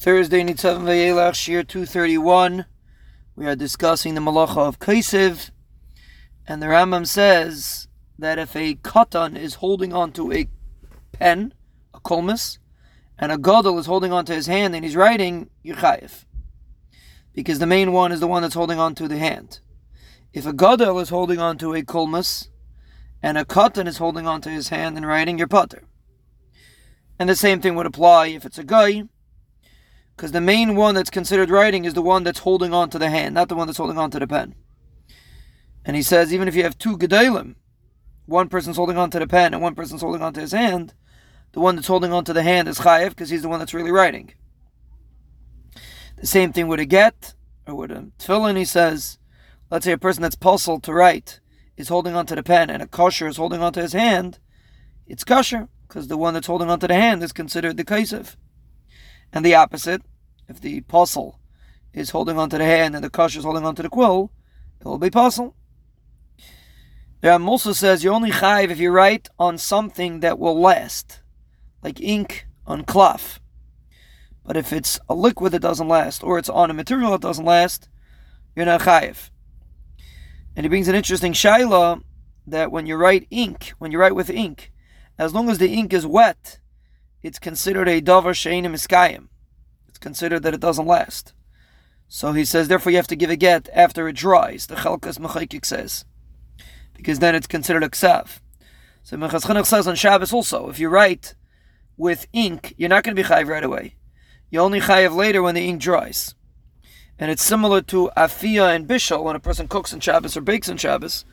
Thursday, Nitzav Vayelach, Shiur 231. We are discussing the Melacha of Kaisiv. And the Rambam says that if a katan is holding onto a pen, a kolmus, and a gadol is holding onto his hand and he's writing, Yechayev. Because the main one is the one that's holding onto the hand. If a gadol is holding onto a kolmus, and a katan is holding onto his hand and writing, you're. And the same thing would apply if it's a guy because the main one that's considered writing is the one that's holding on to the hand, not the one that's holding on to the pen. And he says, even if you have two gedolim, one person's holding on to the pen and one person's holding on to his hand, the one that's holding on to the hand is chayev because he's the one that's really writing. The same thing with a get or with a tefillin. He says, let's say a person that's puzzled to write is holding on to the pen and a kosher is holding on to his hand, it's kosher because the one that's holding on to the hand is considered the kaisiv. And the opposite, if the pasul is holding onto the hand and the kush is holding onto the quill, it will be pasul. The also says you only chayiv if you write on something that will last, like ink on cloth. But if it's a liquid that doesn't last, or it's on a material that doesn't last, you're not chayiv. And he brings an interesting shaila that when you write ink, when you write with ink, as long as the ink is wet, it's considered a davar sheinim iskayim It's considered that it doesn't last. So he says, therefore, you have to give a get after it dries. The Chelkas Mechokek says, because then it's considered a ksav. So Mechas says on Shabbos also, if you write with ink, you're not going to be chayiv right away. You only chayiv later when the ink dries. And it's similar to afia and bishul when a person cooks on Shabbos or bakes on Shabbos.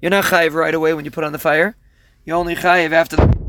You're not chayiv right away when you put on the fire. You only chayiv after the